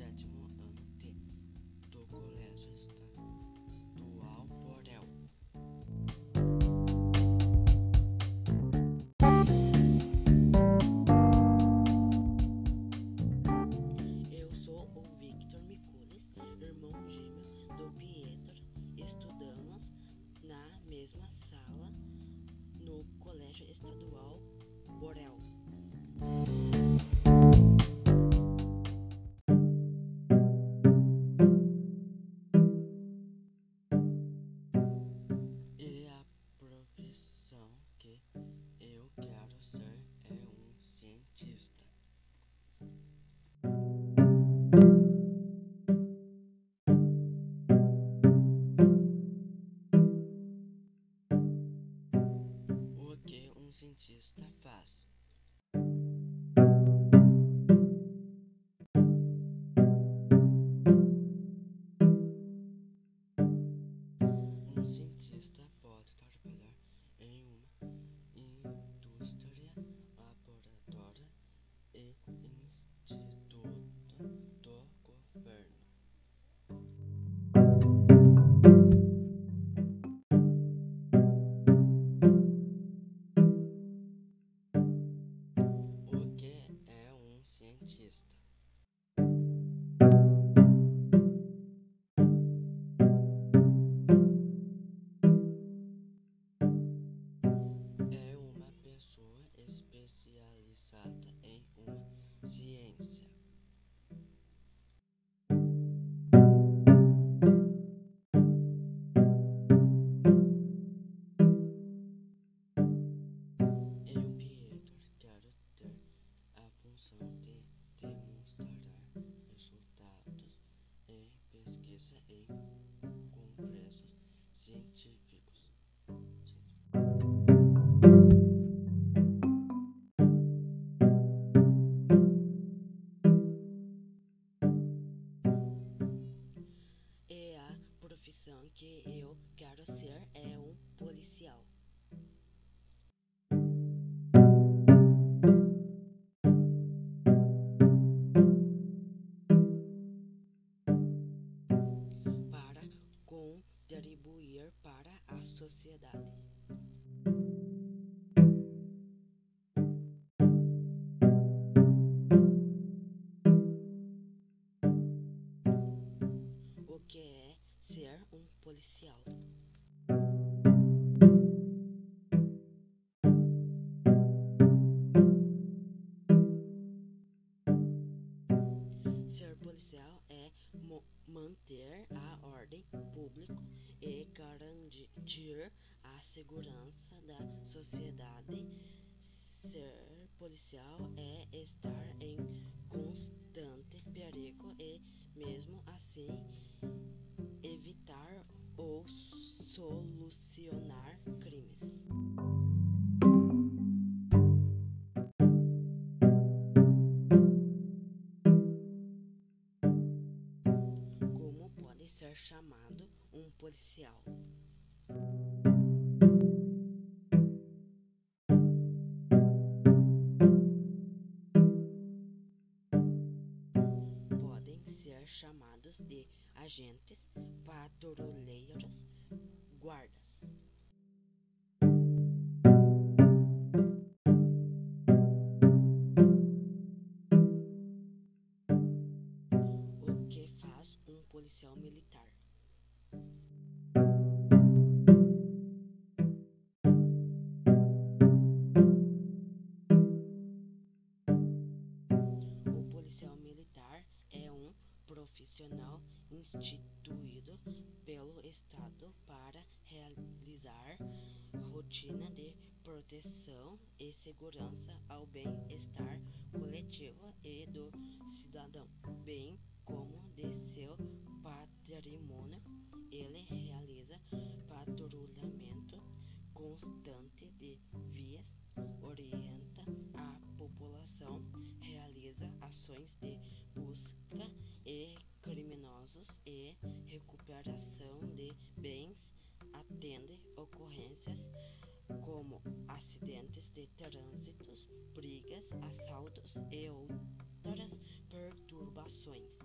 sétimo ano T do Colégio Estadual Borel. Eu sou o Victor Micunes, irmão gêmeo do Pietro. Estudamos na mesma sala no Colégio Estadual Borel. Ordem pública e garantir a segurança da sociedade. Ser policial é estar em constante perigo e, mesmo assim, evitar ou solucionar policial? Podem ser chamados de agentes, patrulheiros, guardas. Realizar rotina de proteção e segurança ao bem-estar coletivo e do cidadão, bem como de seu patrimônio. Ele realiza patrulhamento constante de vias, orienta a população, realiza ações de busca e criminosos e recuperação de bens, atende ocorrências como acidentes de trânsito, brigas, assaltos e outras perturbações.